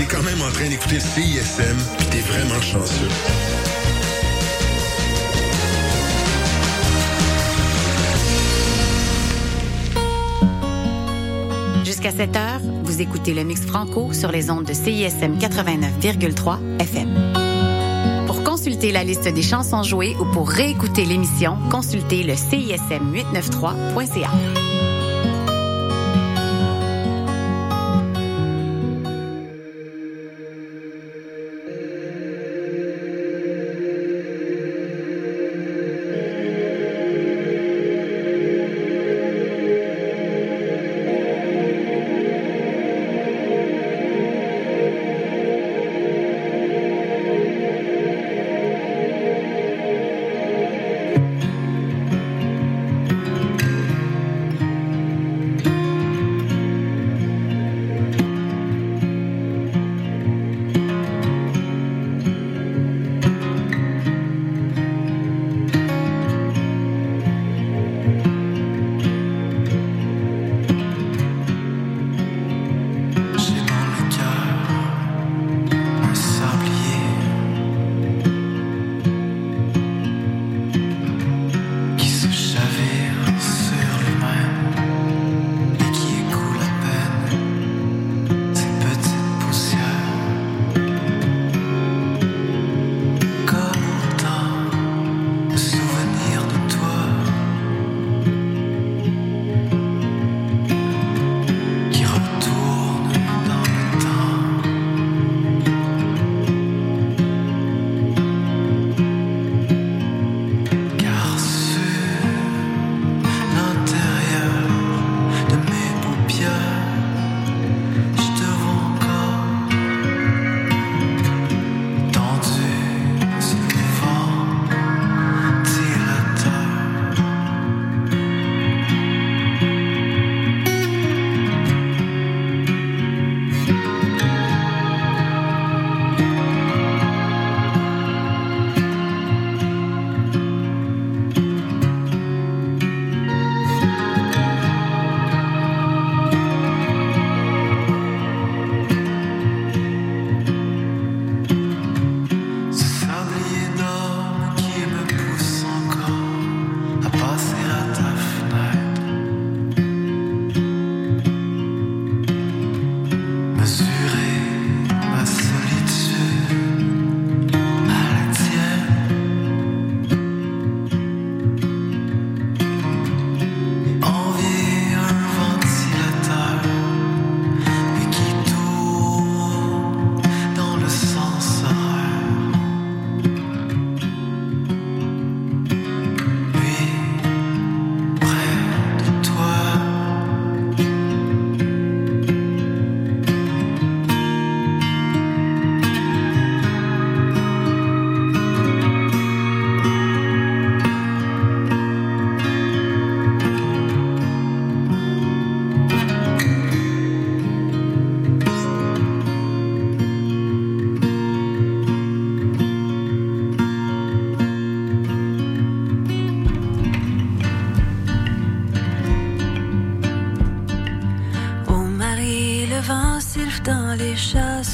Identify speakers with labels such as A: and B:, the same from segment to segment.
A: t'es quand même en train d'écouter CISM, puis t'es vraiment chanceux.
B: Jusqu'à 7 heures, vous écoutez le mix franco sur les ondes de CISM 89,3 FM. Pour consulter la liste des chansons jouées ou pour réécouter l'émission, consultez le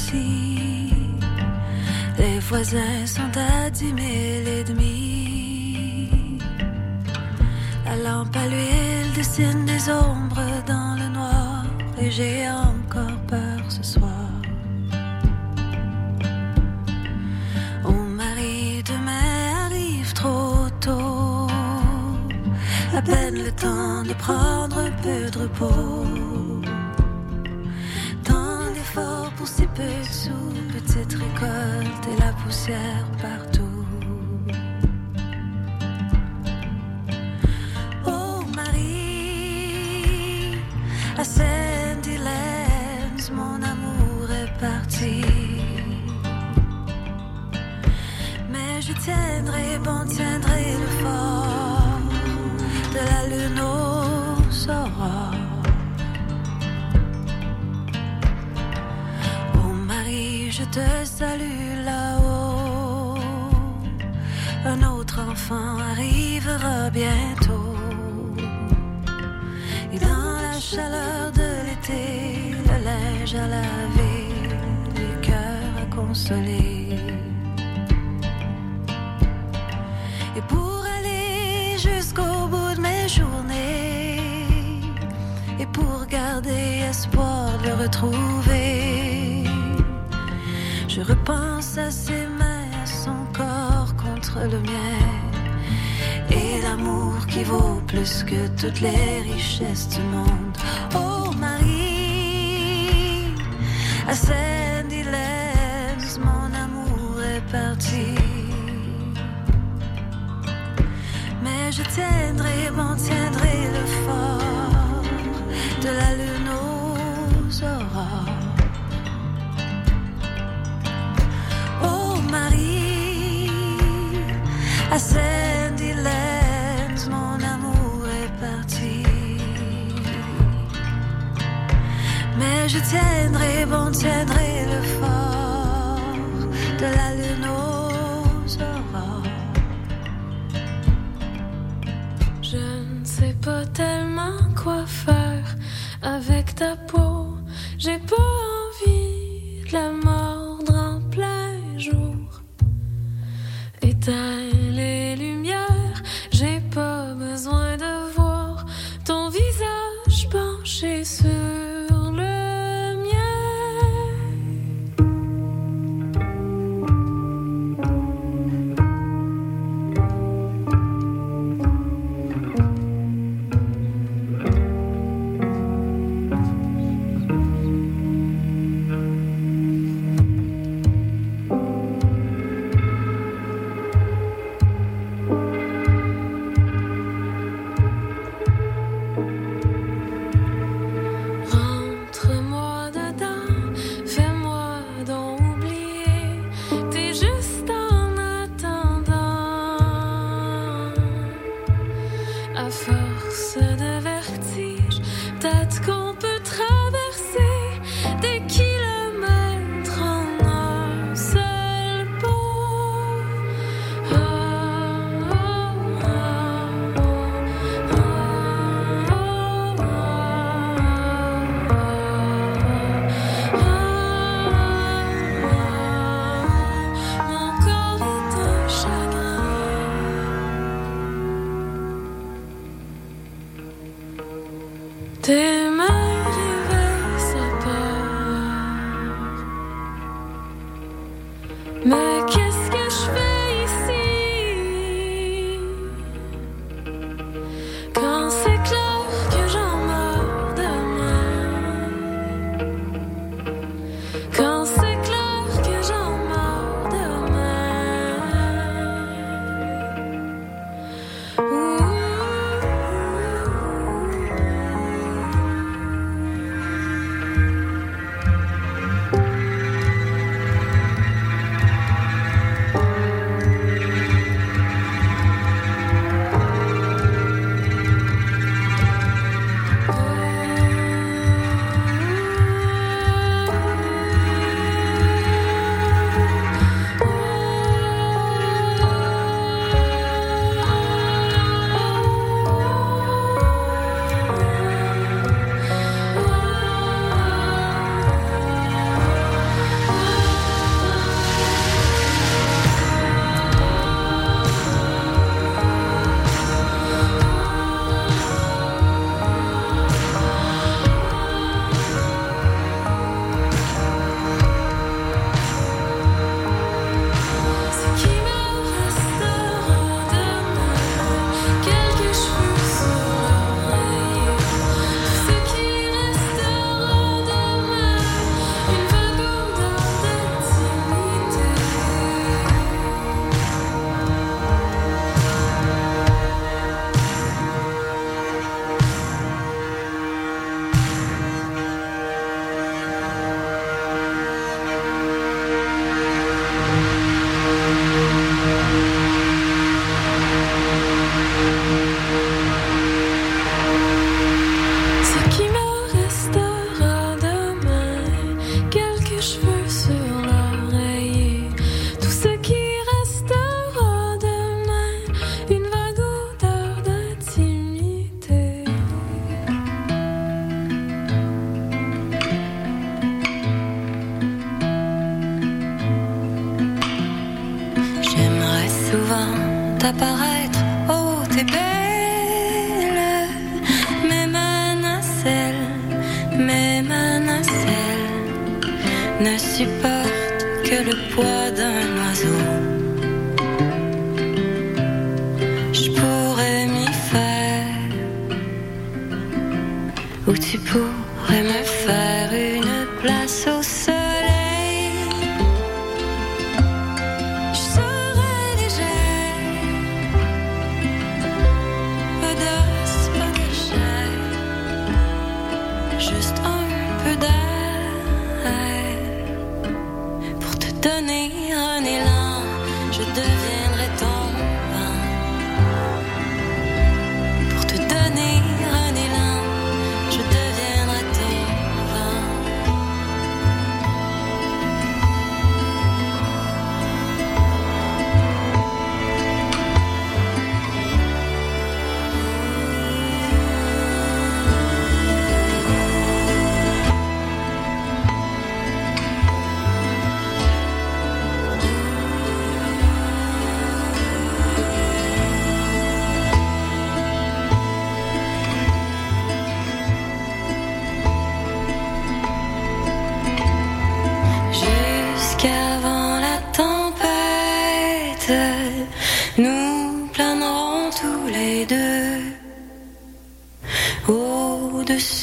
B: CISM893.ca.
C: voisins sont à dix mille et demi. La lampe à l'huile dessine des ombres dans le noir et j'ai encore peur ce soir. Mon mari demain arrive trop tôt, à peine le temps de prendre un peu de repos. De sous, petite récolte et la poussière partout. Oh Marie, à Lands, mon amour est parti. Mais je tiendrai, bon tiendrai le fort de la lune je te salue là-haut. Un autre enfant arrivera bientôt. Et dans la chaleur de l'été, le linge à laver, les cœurs à consoler. Et pour aller jusqu'au bout de mes journées, et pour garder espoir de le retrouver. Je repense à ses mains, à son corps contre le mien. Et l'amour qui vaut plus que toutes les richesses du monde. Oh Marie, à Saint-Hilaire's, mon amour est parti. Mais je tiendrai, m'en tiendrai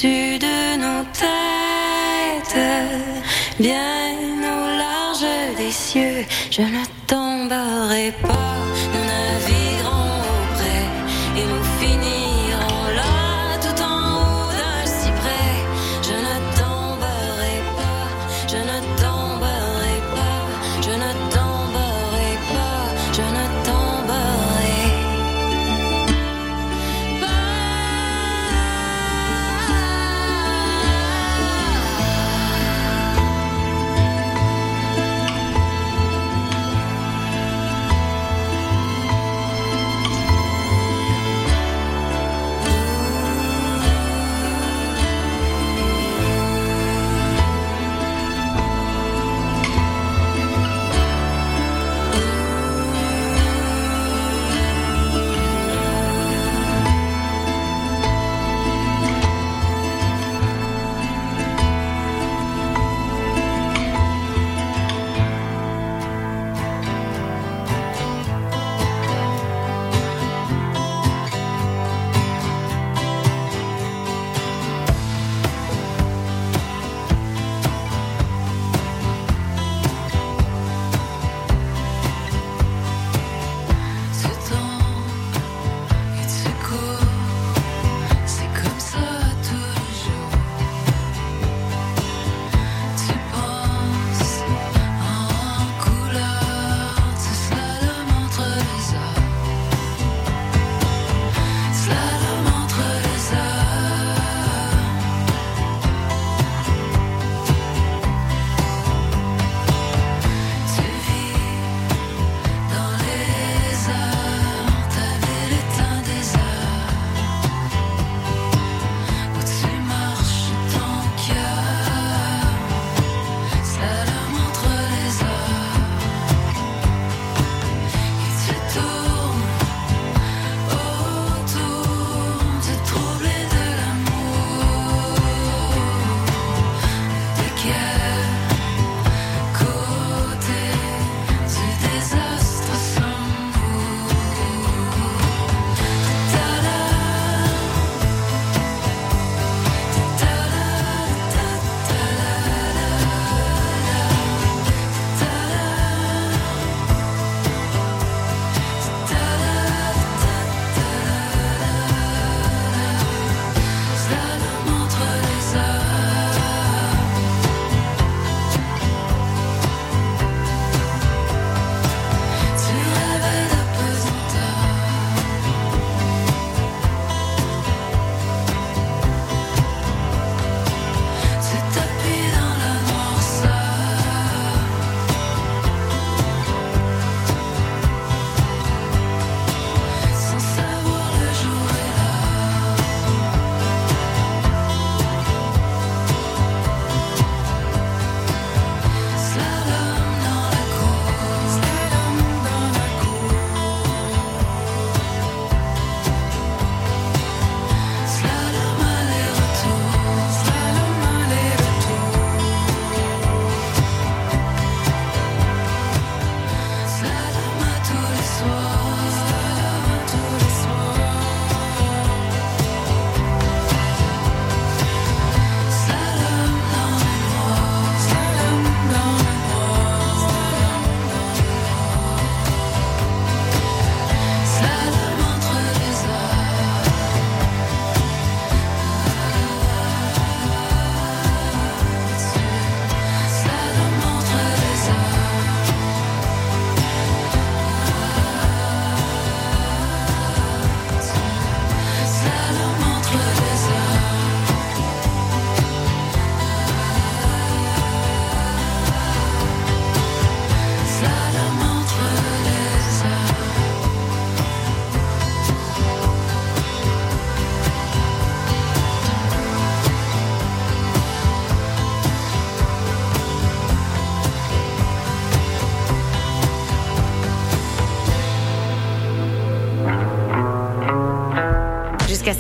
D: au-dessus de nos têtes, bien au large des cieux, je ne tomberai pas.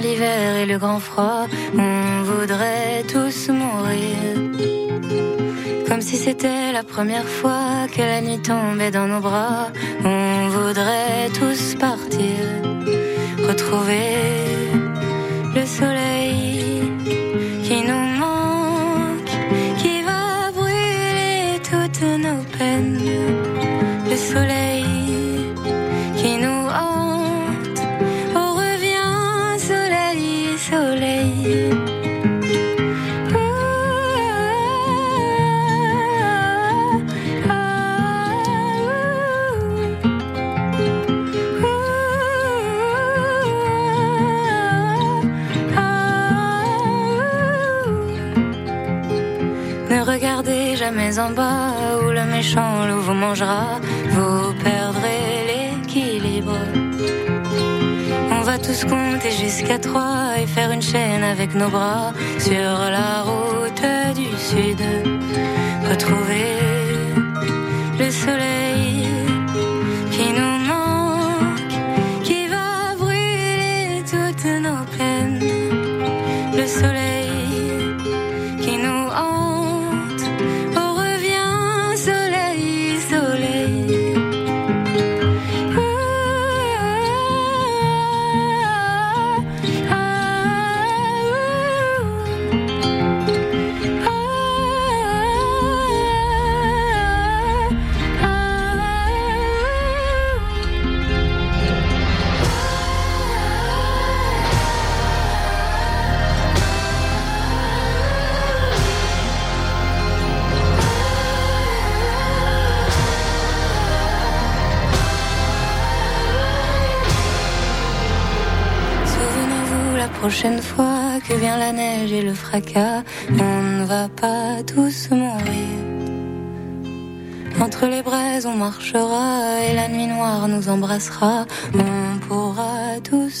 E: CISM893.ca.
F: grand froid, on voudrait tous mourir.
D: Comme si c'était la première fois que la nuit tombait dans nos bras. On voudrait tous partir, retrouver jamais en bas où le méchant loup vous mangera, vous perdrez l'équilibre. On va tous compter jusqu'à trois et faire une chaîne avec nos bras sur la route du sud. Retrouver le soleil prochaine fois que vient la neige et le fracas, on ne va pas tous mourir. Entre les braises on marchera et la nuit noire nous embrassera, on pourra tous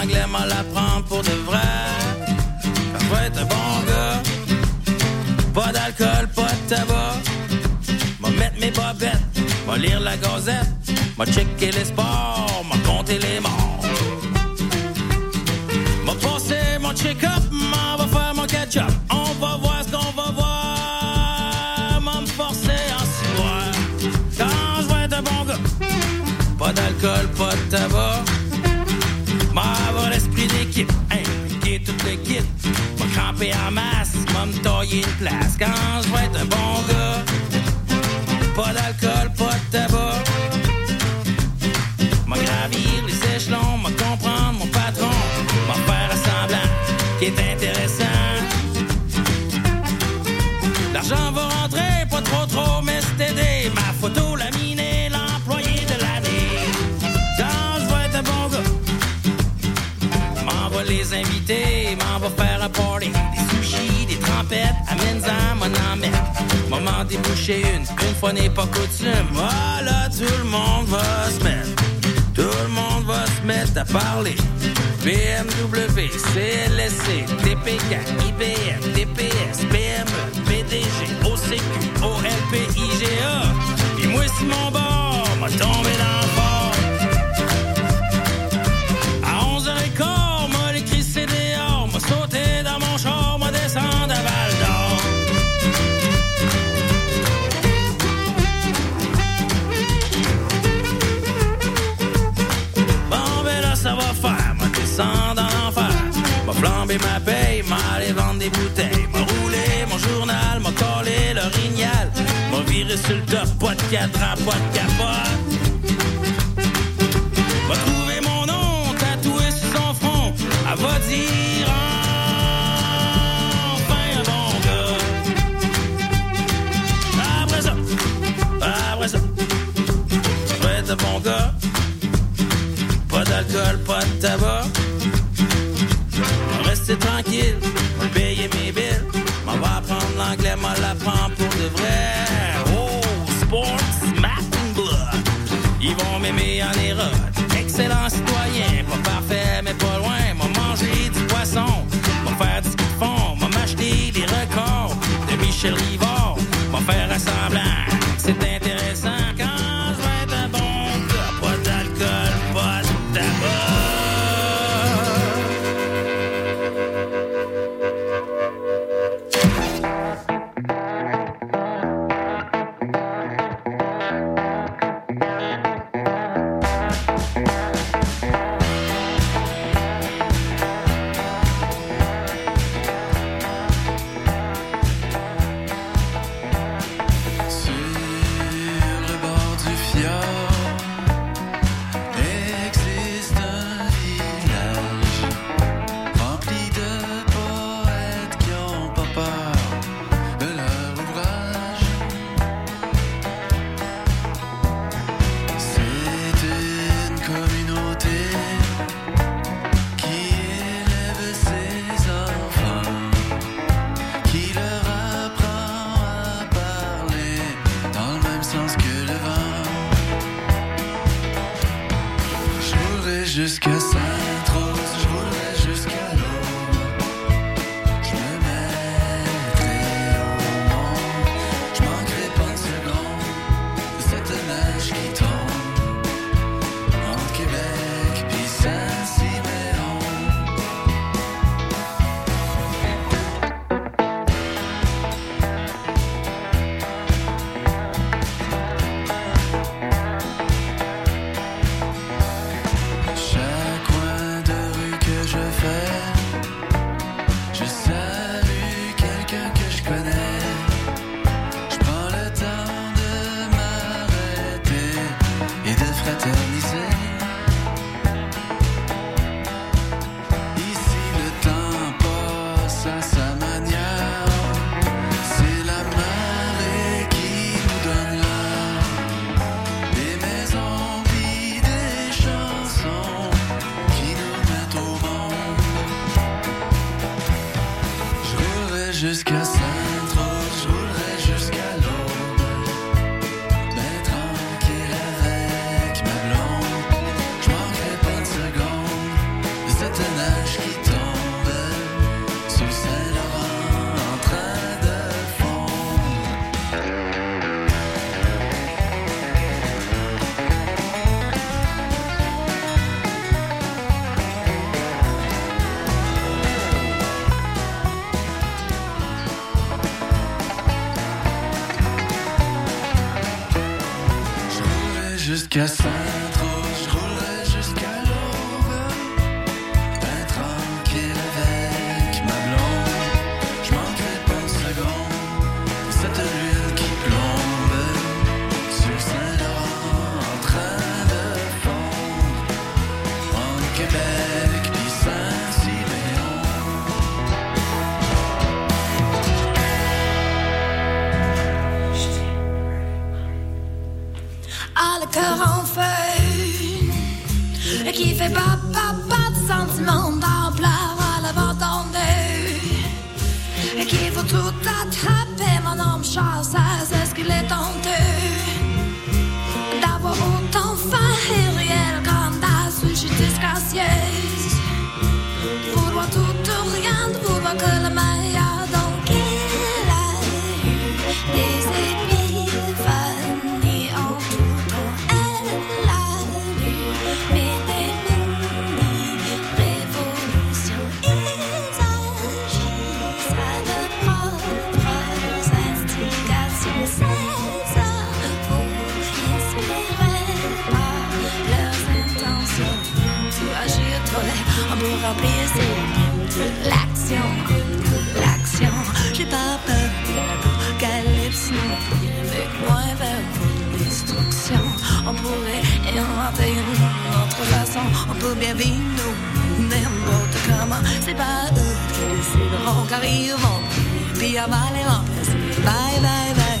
F: l'anglais, m'en l'apprendre pour de vrai. Va être un bon gars. Pas d'alcool, pas de tabac. Va mettre mes bobettes, va lire la gazette. Va checker les sports, va compter les morts. Va passer mon check-up, m'en va faire mon catch-up. On va voir ce qu'on va voir. M'en me forcer en six. Quand je vais être un bon gars. Pas d'alcool, pas de tabac. Une place. Quand je vais être un bon gars. Pas d'alcool, pas de tabac. M'a gravir les échelons, m'a comprendre mon patron. M'a faire semblant qui est intéressant. L'argent va rentrer, pas trop trop, mais c'est aidé. Ma photo laminée, l'employé de l'année. Quand je vais être un bon gars, m'en va les inviter, m'en va faire un party. Trempettes, amène-en, m'en en mettre. Maman déboucher une, une fois n'est pas coutume. Voilà, tout le monde va se mettre. Tout le monde va se mettre à parler. BMW, CLSC, TPK, IBM, TPS, PME, PDG, OCQ, OLP, IGA. Puis moi, si mon bord m'a tombé dans le fort. M'a paye, m'a allé vendre des bouteilles. M'a roulé mon journal, m'a collé l'orignal. M'a viré sur le top, pas de cadran, pas de capote. M'a trouvé mon nom tatoué sur son front. Elle va dire enfin un bon gars. Après ça, après ça, être un bon gars. Pas d'alcool, pas de tabac. Rester tranquille, payer mes billes. M'en va apprendre l'anglais, m'en l'apprendre pour
C: autre façon, on peut bien vivre nous, n'importe comment. C'est pas eux qui décideront car ils vont, puis à mal les remplacer. Bye, bye, bye.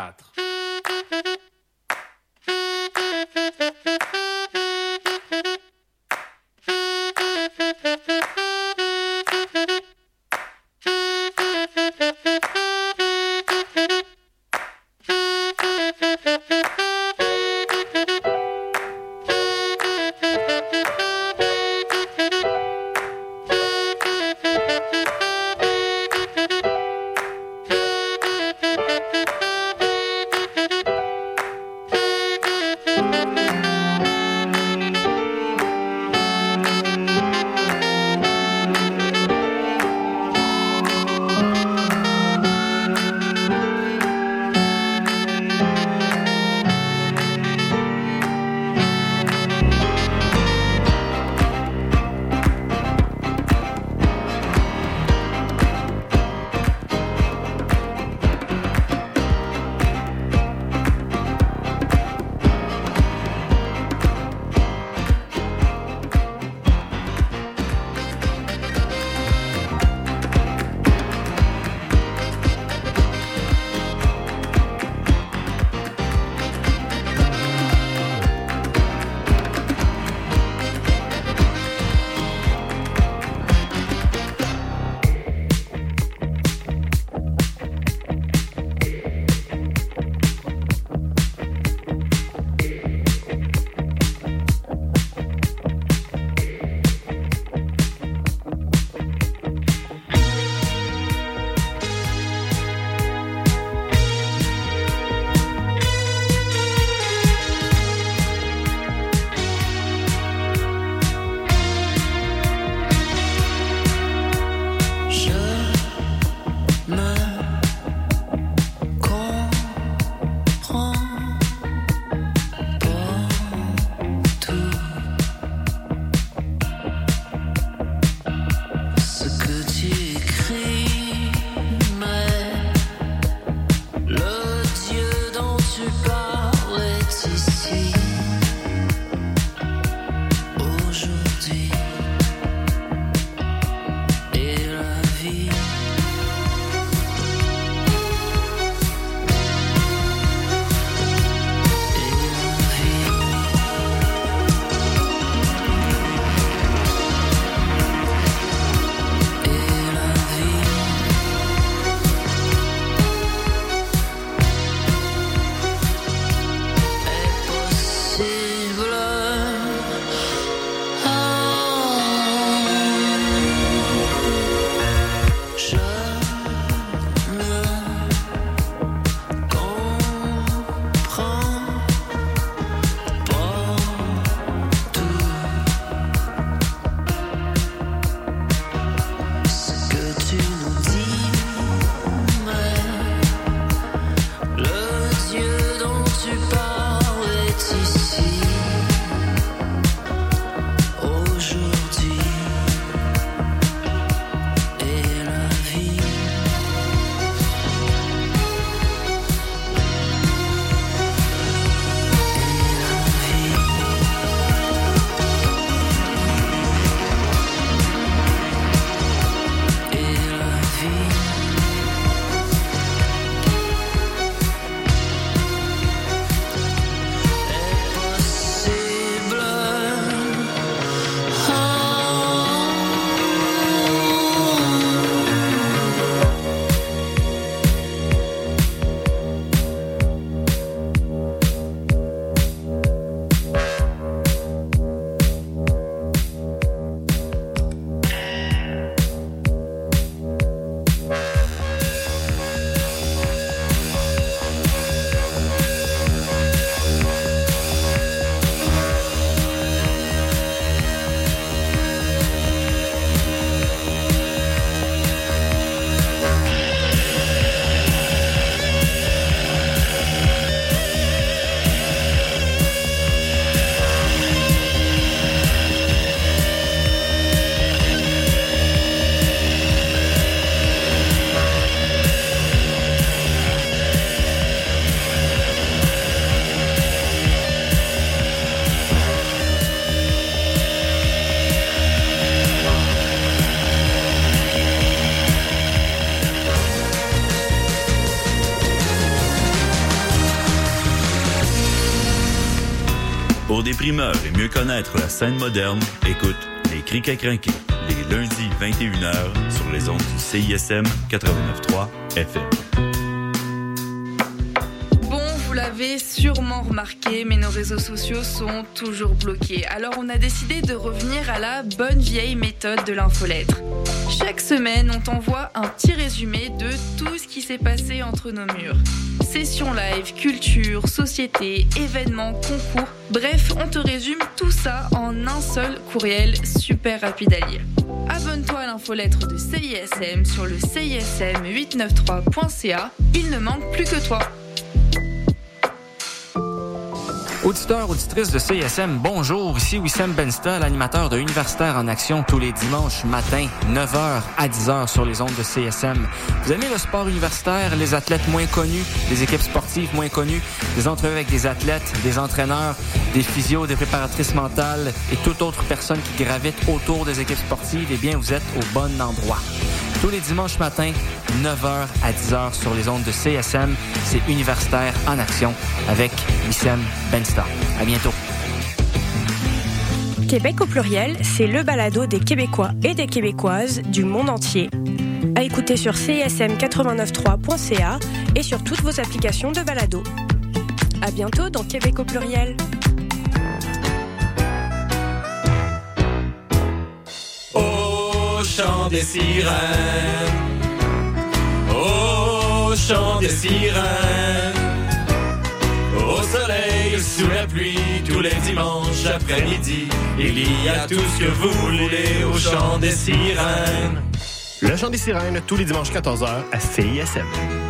G: 4.
H: Primeurs et mieux connaître la scène moderne, écoute Les Criques à crinquer, les lundis 21h sur les ondes du CISM 89.3 FM.
I: Bon, vous l'avez sûrement remarqué, mais nos réseaux sociaux sont toujours bloqués. Alors on a décidé de revenir à la bonne vieille méthode de l'infolettre. Chaque semaine, on t'envoie un petit résumé de tout ce qui s'est passé entre nos murs. Sessions live, culture, société, événements, concours. Bref, on te résume tout ça en un seul courriel super rapide à lire. Abonne-toi à l'infolettre de CISM sur le CISM893.ca. Il ne manque plus que toi.
J: Auditeurs, auditrices de CSM, bonjour. Ici Wissam Bensta, l'animateur de Universitaire en Action tous les dimanches matin, 9h à 10h sur les ondes de CSM. Vous aimez le sport universitaire, les athlètes moins connus, les équipes sportives moins connues, des entrevues avec des athlètes, des entraîneurs, des physios, des préparatrices mentales et toute autre personne qui gravite autour des équipes sportives, eh bien, vous êtes au bon endroit. Tous les dimanches matins, 9h à 10h sur les ondes de CSM, c'est Universitaire en Action avec Wissam Benstar. À bientôt.
K: Québec au pluriel, c'est le balado des Québécois et des Québécoises du monde entier. À écouter sur csm893.ca et sur toutes vos applications de balado. À bientôt dans Québec au pluriel.
L: Chant des sirènes, au chant des sirènes, au soleil, sous la pluie, tous les dimanches après-midi, il y a tout ce que vous voulez au chant des sirènes.
M: Le chant des sirènes, tous les dimanches 14h à CISM.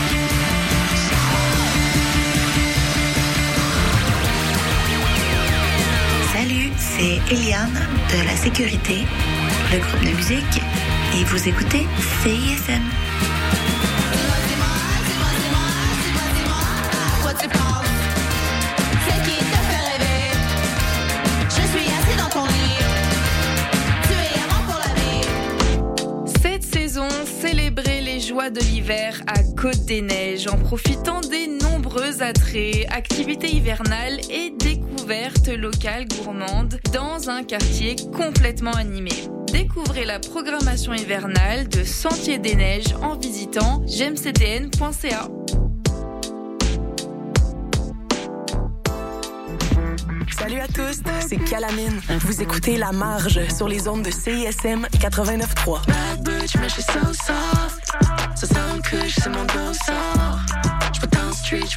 N: C'est Eliane de la Sécurité, le groupe de musique, et vous écoutez CISM.
I: Cette saison, célébrez les joies de l'hiver à Côte des Neiges en profitant des nombreux attraits, activités hivernales et découvertes locales gourmandes dans un quartier complètement animé. Découvrez la programmation hivernale de Sentier des Neiges en visitant gemctn.ca.
O: Salut à tous, c'est Calamine. Vous écoutez La Marge sur les ondes de CISM 89.3.
P: Bad bitch, mais je suis so soft. Ça sonne que c'est mon dos sort. Dans street,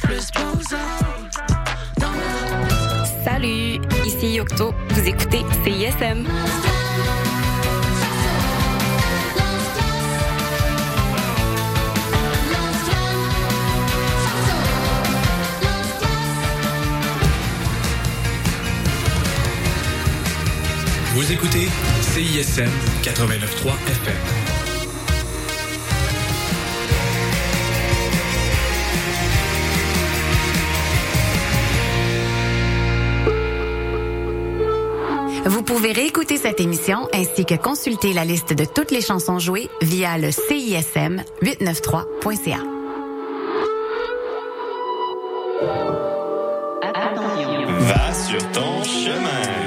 Q: Ici Yocto. Vous écoutez CISM.
R: Vous écoutez CISM 89.3 FM.
E: Vous pouvez réécouter cette émission ainsi que consulter la liste de toutes les chansons jouées via le CISM 893.ca.
H: Va sur ton chemin.